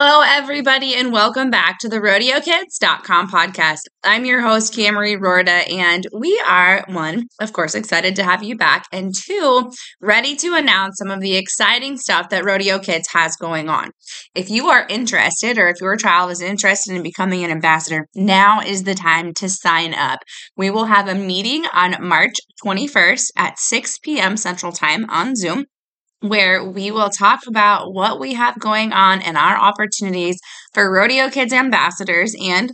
Hello, everybody, and welcome back to the RodeoKids.com podcast. I'm your host, Camarie Roorda, and we are, one, of course, excited to have you back, and two, ready to announce some of the exciting stuff that Rodeo Kids has going on. If you are interested, or if your child is interested in becoming an ambassador, now is the time to sign up. We will have a meeting on March 21st at 6 p.m. Central Time on Zoom where we will talk about what we have going on and our opportunities for Rodeo Kids ambassadors and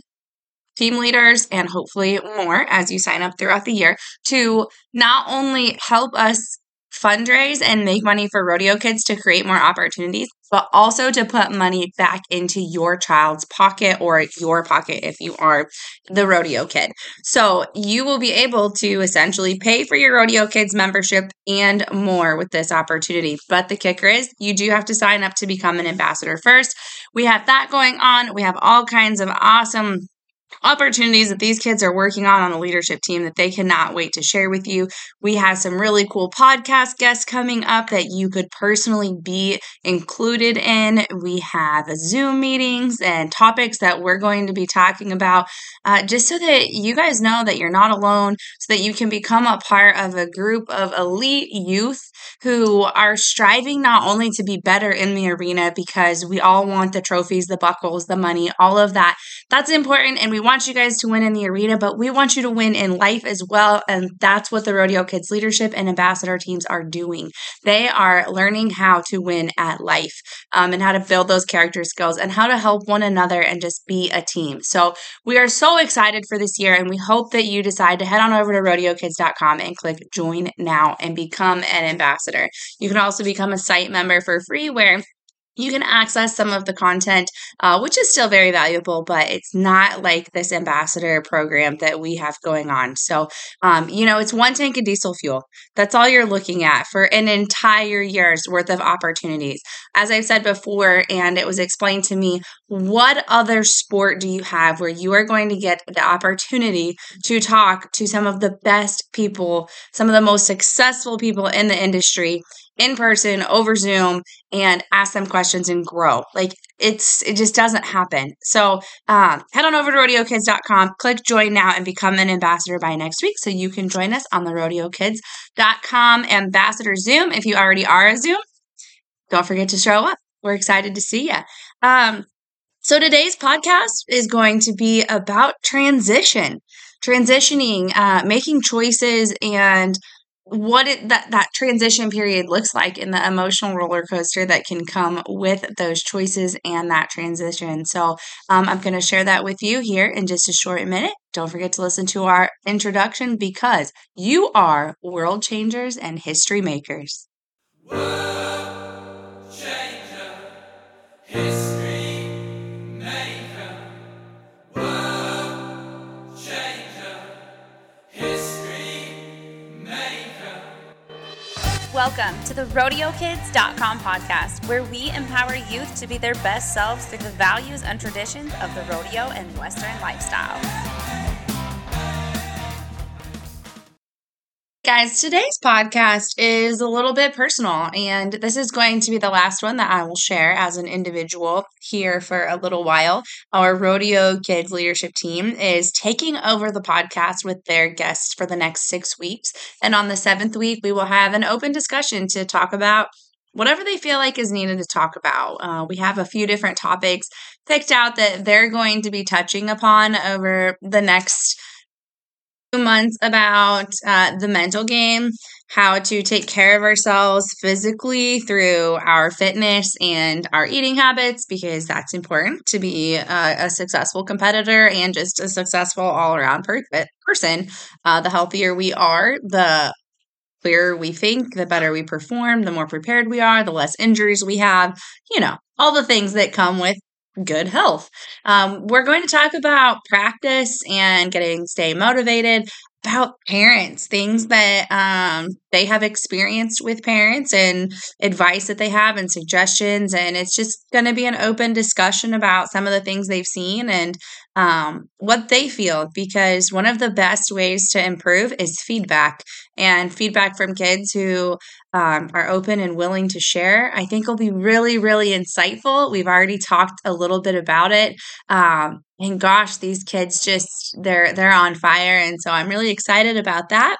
team leaders and hopefully more as you sign up throughout the year to not only help us fundraise and make money for rodeo kids to create more opportunities, but also to put money back into your child's pocket or your pocket if you are the rodeo kid. So you will be able to essentially pay for your rodeo kids membership and more with this opportunity. But the kicker is you do have to sign up to become an ambassador first. We have that going on. We have all kinds of awesome opportunities that these kids are working on on the leadership team that they cannot wait to share with you. We have some really cool podcast guests coming up that you could personally be included in. We have Zoom meetings and topics that we're going to be talking about uh, just so that you guys know that you're not alone, so that you can become a part of a group of elite youth who are striving not only to be better in the arena because we all want the trophies, the buckles, the money, all of that. That's important and we want you guys to win in the arena, but we want you to win in life as well. And that's what the Rodeo Kids leadership and ambassador teams are doing. They are learning how to win at life um, and how to build those character skills and how to help one another and just be a team. So we are so excited for this year, and we hope that you decide to head on over to rodeokids.com and click join now and become an ambassador. You can also become a site member for free where you can access some of the content, uh, which is still very valuable, but it's not like this ambassador program that we have going on. So, um, you know, it's one tank of diesel fuel. That's all you're looking at for an entire year's worth of opportunities. As I've said before, and it was explained to me, what other sport do you have where you are going to get the opportunity to talk to some of the best people, some of the most successful people in the industry? In person over Zoom and ask them questions and grow. Like it's it just doesn't happen. So um, head on over to rodeokids.com, click join now, and become an ambassador by next week. So you can join us on the rodeokids.com ambassador Zoom. If you already are a Zoom, don't forget to show up. We're excited to see you. Um, so today's podcast is going to be about transition, transitioning, uh, making choices, and what it, that that transition period looks like in the emotional roller coaster that can come with those choices and that transition. So um, I'm going to share that with you here in just a short minute. Don't forget to listen to our introduction because you are world changers and history makers. World changer, history. Welcome to the RodeoKids.com podcast, where we empower youth to be their best selves through the values and traditions of the rodeo and Western lifestyles. Guys, today's podcast is a little bit personal, and this is going to be the last one that I will share as an individual here for a little while. Our Rodeo Kids leadership team is taking over the podcast with their guests for the next six weeks. And on the seventh week, we will have an open discussion to talk about whatever they feel like is needed to talk about. Uh, we have a few different topics picked out that they're going to be touching upon over the next months about uh, the mental game, how to take care of ourselves physically through our fitness and our eating habits, because that's important to be a, a successful competitor and just a successful all around per- person. Uh, the healthier we are, the clearer we think, the better we perform, the more prepared we are, the less injuries we have, you know, all the things that come with good health. Um, we're going to talk about practice and getting stay motivated about parents, things that um, they have experienced with parents and advice that they have and suggestions. And it's just going to be an open discussion about some of the things they've seen and um, what they feel. Because one of the best ways to improve is feedback and feedback from kids who um, are open and willing to share, I think will be really, really insightful. We've already talked a little bit about it. Um, and gosh, these kids just they're they're on fire. And so I'm really excited about that.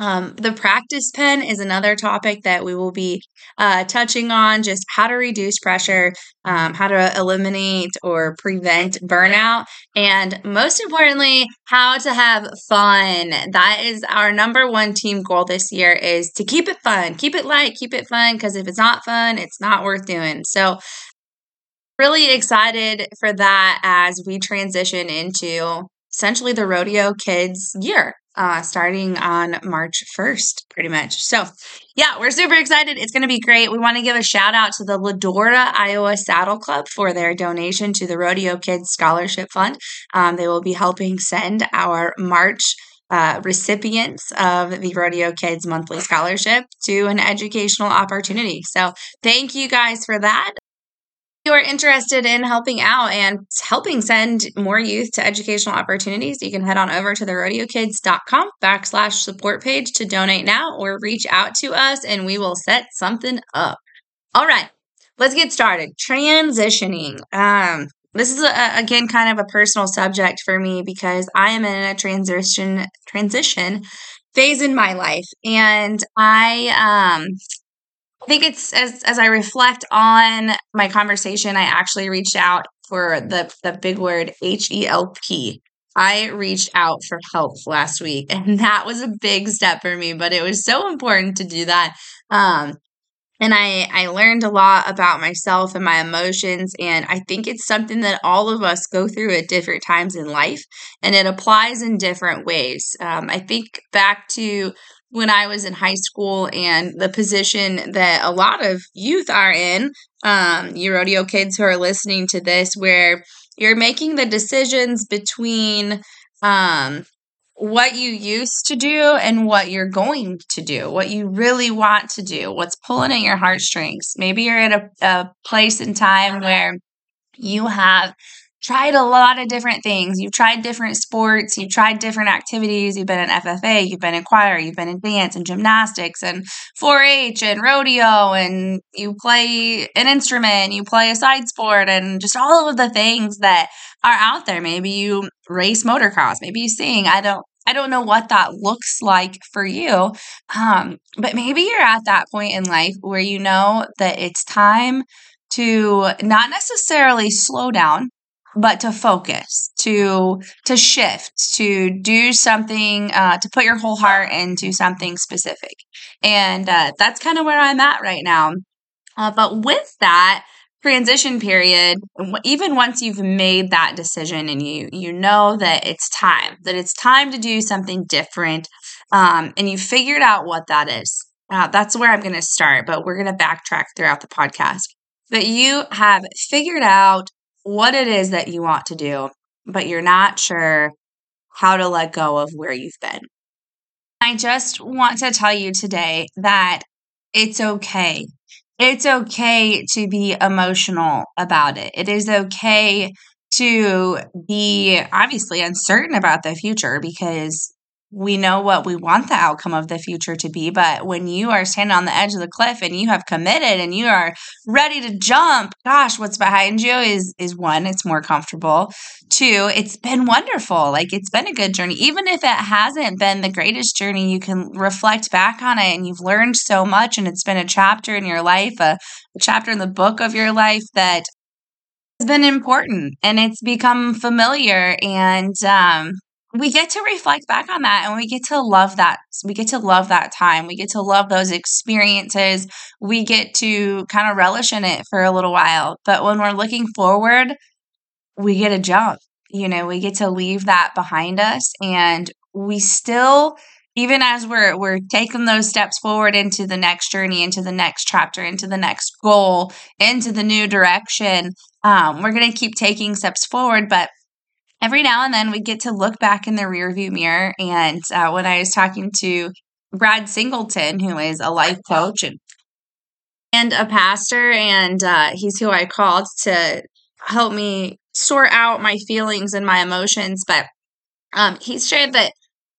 Um, the practice pen is another topic that we will be uh, touching on just how to reduce pressure, um, how to eliminate or prevent burnout, and most importantly, how to have fun. That is our number one team goal this year is to keep it fun, keep it light, keep it fun, because if it's not fun, it's not worth doing. So really excited for that as we transition into essentially the rodeo kids year uh, starting on March 1st, pretty much. So, yeah, we're super excited. It's going to be great. We want to give a shout out to the Ladora, Iowa Saddle Club for their donation to the Rodeo Kids Scholarship Fund. Um, they will be helping send our March uh, recipients of the Rodeo Kids Monthly Scholarship to an educational opportunity. So, thank you guys for that you are interested in helping out and helping send more youth to educational opportunities, you can head on over to the rodeokids.com backslash support page to donate now or reach out to us and we will set something up. All right, let's get started. Transitioning. Um, this is a, again kind of a personal subject for me because I am in a transition transition phase in my life and I um I think it's as as I reflect on my conversation, I actually reached out for the the big word H E L P. I reached out for help last week, and that was a big step for me. But it was so important to do that. Um, and I I learned a lot about myself and my emotions, and I think it's something that all of us go through at different times in life, and it applies in different ways. Um, I think back to when I was in high school and the position that a lot of youth are in, um, you rodeo kids who are listening to this, where you're making the decisions between um, what you used to do and what you're going to do, what you really want to do, what's pulling at your heartstrings. Maybe you're at a, a place in time where you have tried a lot of different things. You've tried different sports, you've tried different activities. You've been in FFA, you've been in choir, you've been in dance and gymnastics and 4 H and rodeo, and you play an instrument, you play a side sport, and just all of the things that are out there. Maybe you race motocross, maybe you sing. I don't. I don't know what that looks like for you, um, but maybe you're at that point in life where you know that it's time to not necessarily slow down but to focus to to shift to do something uh, to put your whole heart into something specific. And uh, that's kind of where i'm at right now. Uh, but with that transition period even once you've made that decision and you you know that it's time that it's time to do something different um, and you figured out what that is uh, that's where i'm going to start but we're going to backtrack throughout the podcast. But you have figured out what it is that you want to do, but you're not sure how to let go of where you've been. I just want to tell you today that it's okay. It's okay to be emotional about it. It is okay to be obviously uncertain about the future because we know what we want the outcome of the future to be. But when you are standing on the edge of the cliff and you have committed and you are ready to jump, gosh, what's behind you is is one, it's more comfortable. Two, it's been wonderful. Like it's been a good journey. Even if it hasn't been the greatest journey, you can reflect back on it and you've learned so much and it's been a chapter in your life, a, a chapter in the book of your life that has been important and it's become familiar and um we get to reflect back on that and we get to love that we get to love that time we get to love those experiences we get to kind of relish in it for a little while but when we're looking forward we get a jump you know we get to leave that behind us and we still even as we're we're taking those steps forward into the next journey into the next chapter into the next goal into the new direction um, we're going to keep taking steps forward but every now and then we get to look back in the rearview mirror. And uh, when I was talking to Brad Singleton, who is a life coach and and a pastor, and uh, he's who I called to help me sort out my feelings and my emotions. But um, he's shared that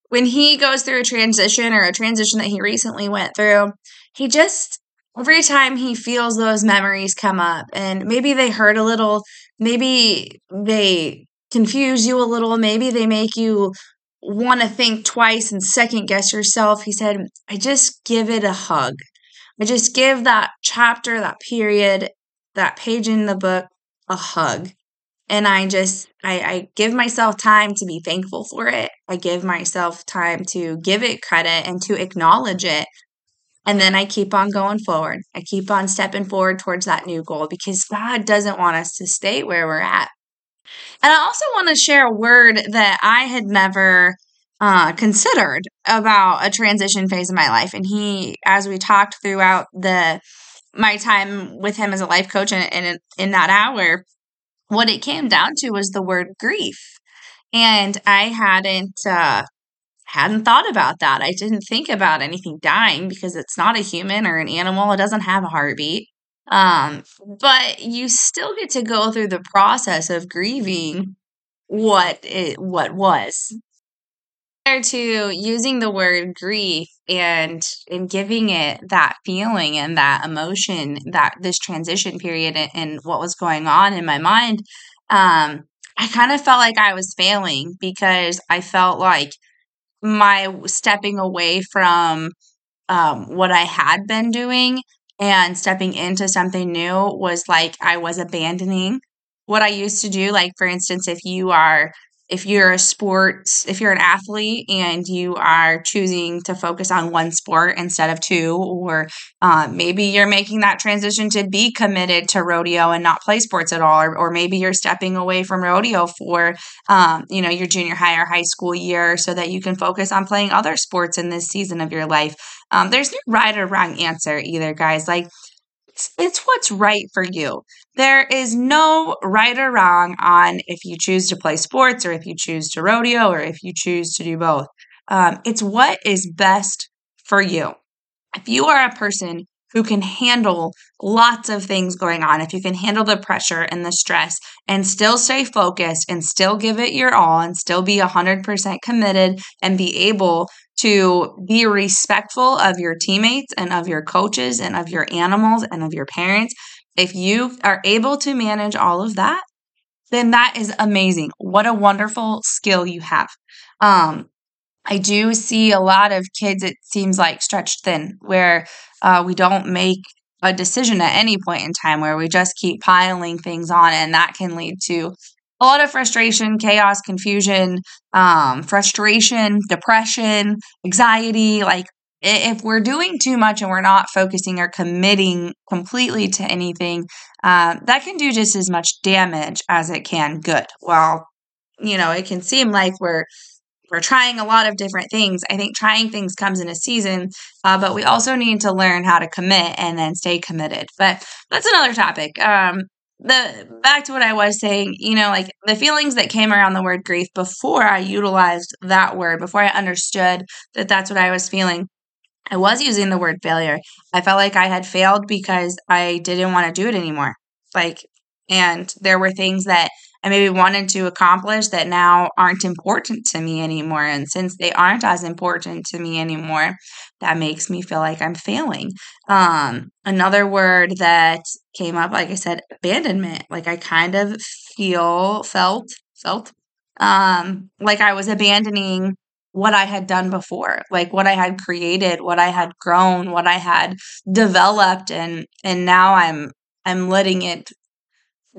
when he goes through a transition or a transition that he recently went through, he just every time he feels those memories come up and maybe they hurt a little, maybe they confuse you a little, maybe they make you want to think twice and second guess yourself. He said, I just give it a hug. I just give that chapter, that period, that page in the book a hug. And I just, I, I give myself time to be thankful for it. I give myself time to give it credit and to acknowledge it and then I keep on going forward. I keep on stepping forward towards that new goal because God doesn't want us to stay where we're at. And I also want to share a word that I had never uh, considered about a transition phase of my life. And he, as we talked throughout the my time with him as a life coach and, and in, in that hour, what it came down to was the word grief. And I hadn't uh, hadn't thought about that. I didn't think about anything dying because it's not a human or an animal. It doesn't have a heartbeat. Um, but you still get to go through the process of grieving what it what was. To using the word grief and and giving it that feeling and that emotion that this transition period and, and what was going on in my mind, um, I kind of felt like I was failing because I felt like my stepping away from um, what I had been doing and stepping into something new was like I was abandoning what I used to do. Like, for instance, if you are if you're a sport, if you're an athlete and you are choosing to focus on one sport instead of two, or uh, maybe you're making that transition to be committed to rodeo and not play sports at all, or, or maybe you're stepping away from rodeo for, um, you know, your junior high or high school year so that you can focus on playing other sports in this season of your life. Um, there's no right or wrong answer either, guys. Like, it's what's right for you. There is no right or wrong on if you choose to play sports or if you choose to rodeo or if you choose to do both. Um, it's what is best for you. If you are a person who can handle lots of things going on, if you can handle the pressure and the stress and still stay focused and still give it your all and still be 100% committed and be able to be respectful of your teammates and of your coaches and of your animals and of your parents, if you are able to manage all of that, then that is amazing. What a wonderful skill you have. Um, I do see a lot of kids, it seems like stretched thin, where uh, we don't make a decision at any point in time, where we just keep piling things on, and that can lead to a lot of frustration, chaos, confusion, um, frustration, depression, anxiety. Like, if we're doing too much and we're not focusing or committing completely to anything, uh, that can do just as much damage as it can good. Well, you know, it can seem like we're we're trying a lot of different things. I think trying things comes in a season, uh, but we also need to learn how to commit and then stay committed. But that's another topic. Um, the back to what I was saying, you know, like the feelings that came around the word grief before I utilized that word, before I understood that that's what I was feeling, I was using the word failure. I felt like I had failed because I didn't want to do it anymore. Like, and there were things that I maybe wanted to accomplish that now aren't important to me anymore. And since they aren't as important to me anymore, that makes me feel like I'm failing. Um, another word that came up, like I said, abandonment. Like I kind of feel, felt, felt um, like I was abandoning what I had done before, like what I had created, what I had grown, what I had developed, and and now I'm I'm letting it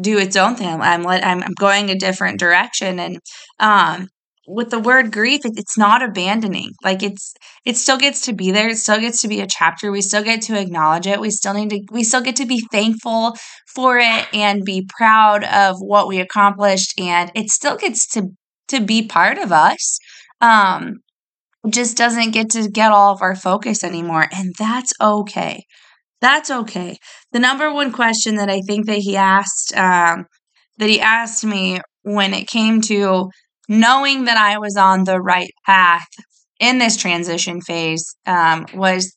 do its own thing. I'm let I'm, I'm going a different direction, and um, with the word grief, it, it's not abandoning. Like it's it still gets to be there. It still gets to be a chapter. We still get to acknowledge it. We still need to. We still get to be thankful for it and be proud of what we accomplished, and it still gets to to be part of us. Um, just doesn't get to get all of our focus anymore, and that's okay. That's okay. The number one question that I think that he asked, um, that he asked me when it came to knowing that I was on the right path in this transition phase, um, was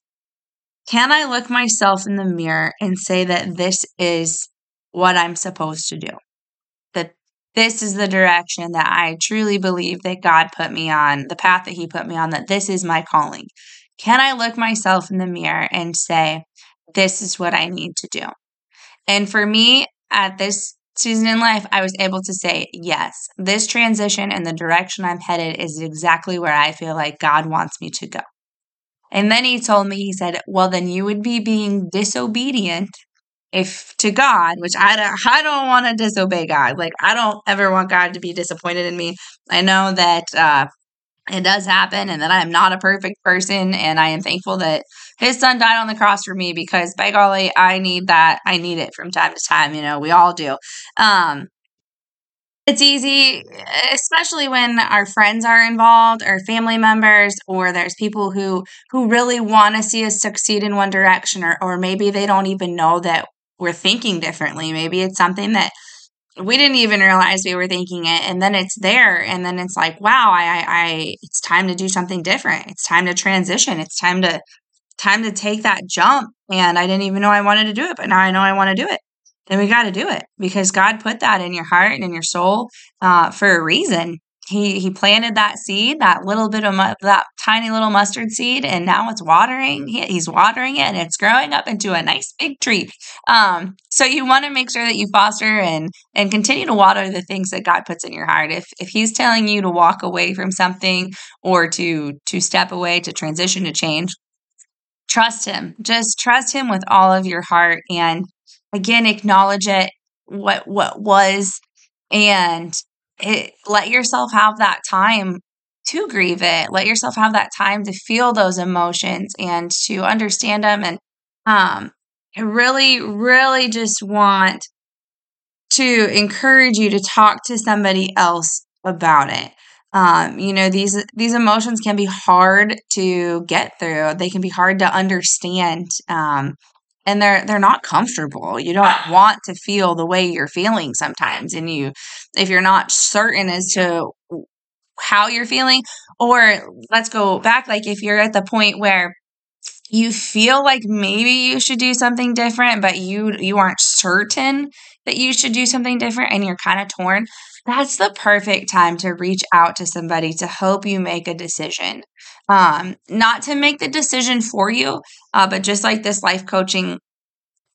can I look myself in the mirror and say that this is what I'm supposed to do? That this is the direction that I truly believe that God put me on, the path that He put me on, that this is my calling. Can I look myself in the mirror and say, this is what I need to do? And for me, at this season in life, I was able to say, yes, this transition and the direction I'm headed is exactly where I feel like God wants me to go. And then he told me, he said, well, then you would be being disobedient if to God, which I don't, I don't want to disobey God. Like I don't ever want God to be disappointed in me. I know that uh, it does happen and that I am not a perfect person. And I am thankful that his son died on the cross for me because by golly, I need that. I need it from time to time. You know, we all do. Um, it's easy, especially when our friends are involved or family members, or there's people who who really want to see us succeed in one direction, or or maybe they don't even know that we're thinking differently. Maybe it's something that we didn't even realize we were thinking it and then it's there and then it's like wow I, I i it's time to do something different. It's time to transition. It's time to time to take that jump and i didn't even know i wanted to do it but now i know i want to do it. Then we got to do it because god put that in your heart and in your soul uh, for a reason he he planted that seed, that little bit of mu- that tiny little mustard seed, and now it's watering. He, he's watering it, and it's growing up into a nice big tree. Um, so you want to make sure that you foster and and continue to water the things that God puts in your heart. If if He's telling you to walk away from something or to to step away, to transition, to change, trust Him. Just trust Him with all of your heart, and again, acknowledge it. What what was and it, let yourself have that time to grieve it. Let yourself have that time to feel those emotions and to understand them. And um, I really, really just want to encourage you to talk to somebody else about it. Um, you know these these emotions can be hard to get through. They can be hard to understand. Um, and they're they're not comfortable. You don't ah. want to feel the way you're feeling sometimes and you if you're not certain as to how you're feeling or let's go back like if you're at the point where you feel like maybe you should do something different but you you aren't certain that you should do something different and you're kind of torn that's the perfect time to reach out to somebody to help you make a decision um, not to make the decision for you, uh, but just like this life coaching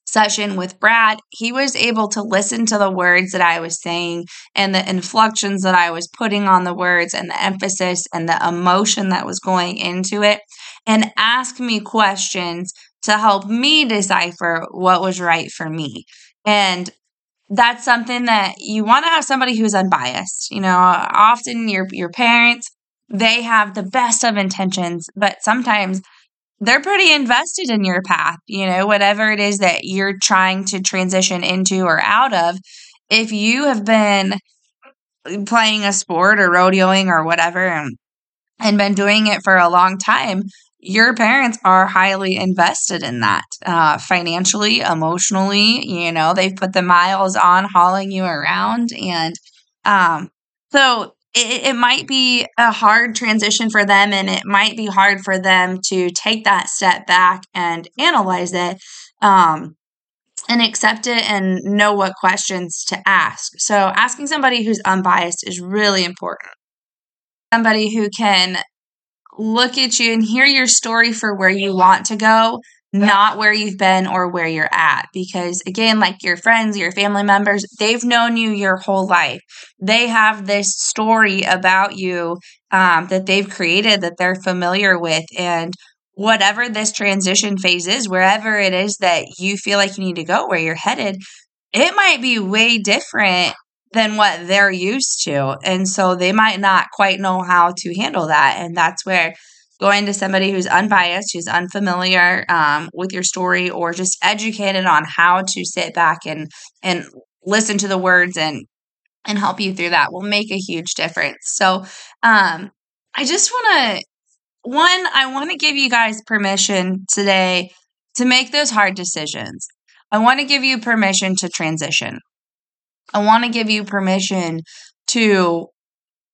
session with Brad, he was able to listen to the words that I was saying and the inflections that I was putting on the words and the emphasis and the emotion that was going into it and ask me questions to help me decipher what was right for me. And that's something that you want to have somebody who's unbiased. You know, often your your parents they have the best of intentions, but sometimes they're pretty invested in your path, you know, whatever it is that you're trying to transition into or out of. If you have been playing a sport or rodeoing or whatever and, and been doing it for a long time, your parents are highly invested in that uh, financially, emotionally. You know, they've put the miles on hauling you around. And um, so it, it might be a hard transition for them and it might be hard for them to take that step back and analyze it um, and accept it and know what questions to ask. So, asking somebody who's unbiased is really important. Somebody who can look at you and hear your story for where you want to go not where you've been or where you're at. Because again, like your friends, your family members, they've known you your whole life. They have this story about you um, that they've created that they're familiar with. And whatever this transition phase is, wherever it is that you feel like you need to go, where you're headed, it might be way different than what they're used to. And so they might not quite know how to handle that. And that's where going to somebody who's unbiased, who's unfamiliar um, with your story, or just educated on how to sit back and and listen to the words and and help you through that will make a huge difference. So, um, I just want to one, I want to give you guys permission today to make those hard decisions. I want to give you permission to transition. I want to give you permission to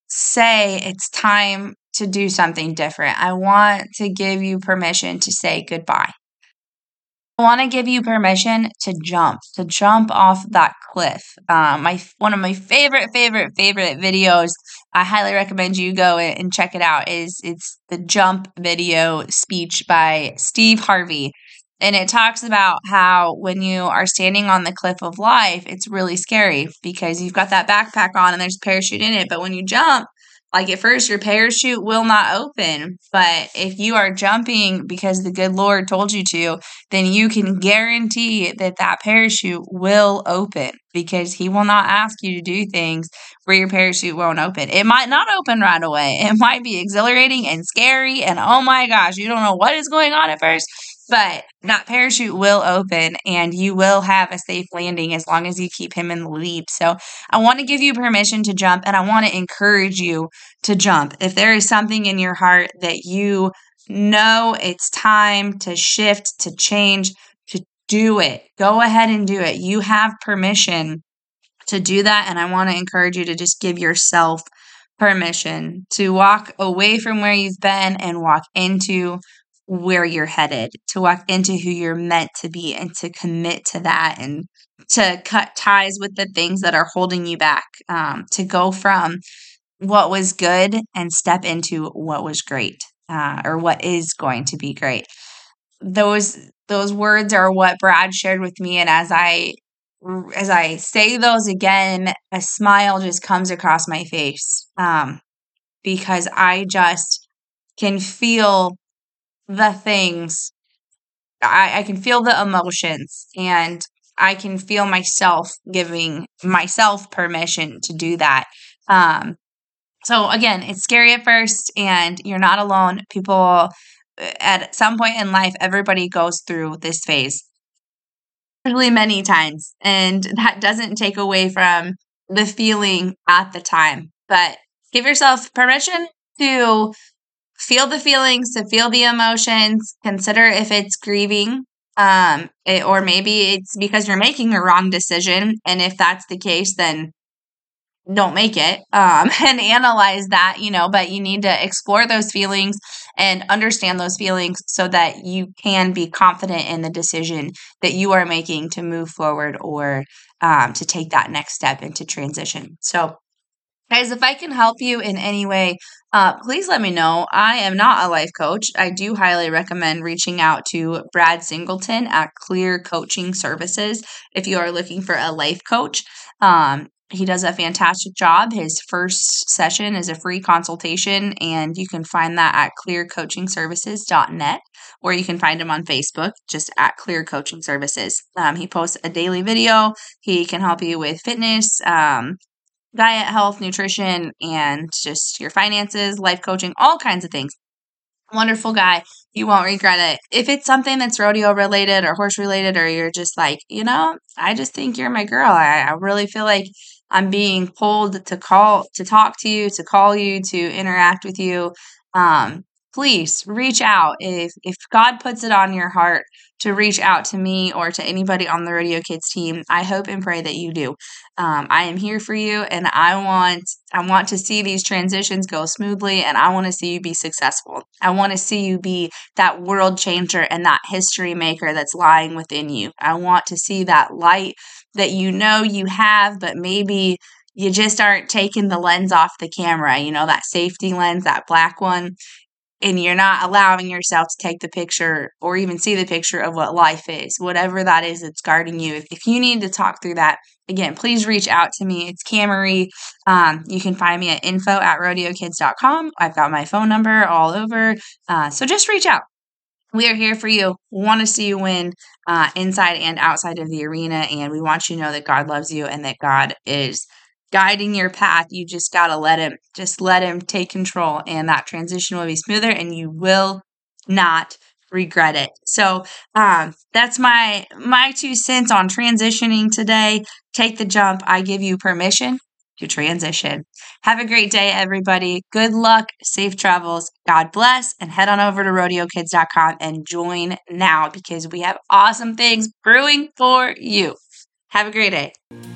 say it's time to do something different. I want to give you permission to say goodbye. I want to give you permission to jump, to jump off that cliff. Um, my one of my favorite, favorite, favorite videos. I highly recommend you go and check it out. Is it's the jump video speech by Steve Harvey, and it talks about how when you are standing on the cliff of life, it's really scary because you've got that backpack on and there's a parachute in it, but when you jump, like at first, your parachute will not open, but if you are jumping because the good Lord told you to, then you can guarantee that that parachute will open because He will not ask you to do things where your parachute won't open. It might not open right away. It might be exhilarating and scary, and oh my gosh, you don't know what is going on at first but that parachute will open and you will have a safe landing as long as you keep him in the lead. So I want to give you permission to jump and I want to encourage you to jump. If there is something in your heart that you know it's time to shift, to change, to do it, go ahead and do it. You have permission to do that. And I want to encourage you to just give yourself permission to walk away from where you've been and walk into where you're headed, to walk into who you're meant to be, and to commit to that and to cut ties with the things that are holding you back, um, to go from what was good and step into what was great uh, or what is going to be great. Those those words are what Brad shared with me, and as I as I say those again, a smile just comes across my face um, because I just can feel the things I, I can feel the emotions and I can feel myself giving myself permission to do that. Um, so again, it's scary at first, and you're not alone. People uh, at some point in life, everybody goes through this phase, really many times, and that doesn't take away from the feeling at the time. But give yourself permission to feel the feelings, to feel the emotions, consider if it's grieving, um, it, or maybe it's because you're making a wrong decision. And if that's the case, then don't make it um, and analyze that, you know, but you need to explore those feelings and understand those feelings so that you can be confident in the decision that you are making to move forward or um, to take that next step into transition. So, Guys, if I can help you in any way, uh, please let me know. I am not a life coach. I do highly recommend reaching out to Brad Singleton at Clear Coaching Services if you are looking for a life coach. Um, he does a fantastic job. His first session is a free consultation, and you can find that at clearcoachingservices.net, or you can find him on Facebook just at Clear Coaching Services. Um, he posts a daily video. He can help you with fitness, um, diet, health, nutrition, and just your finances, life coaching, all kinds of things. Wonderful guy. You won't regret it. If it's something that's rodeo related or horse related, or you're just like, you know, I just think you're my girl. I, I really feel like I'm being pulled to call, to talk to you, to call you, to interact with you. Um, please reach out if if God puts it on your heart to reach out to me or to anybody on the Rodeo Kids team. I hope and pray that you do. Um, I am here for you, and I want I want to see these transitions go smoothly, and I want to see you be successful. I want to see you be that world changer and that history maker that's lying within you. I want to see that light that you know you have, but maybe you just aren't taking the lens off the camera, you know, that safety lens, that black one and you're not allowing yourself to take the picture or even see the picture of what life is, whatever that is that's guarding you. If, you need to talk through that, again, please reach out to me. It's Camarie. Um, you can find me at info at rodeokids.com. I've got my phone number all over. Uh, so just reach out. We are here for you. We want to see you win uh, inside and outside of the arena. And we want you to know that God loves you and that God is guiding your path. You just got to let him, just let him take control, and that transition will be smoother and you will not regret it. So um, that's my my two cents on transitioning today. Take the jump. I give you permission to transition. Have a great day, everybody. Good luck, safe travels. God bless, and head on over to rodeokids.com and join now because we have awesome things brewing for you. Have a great day.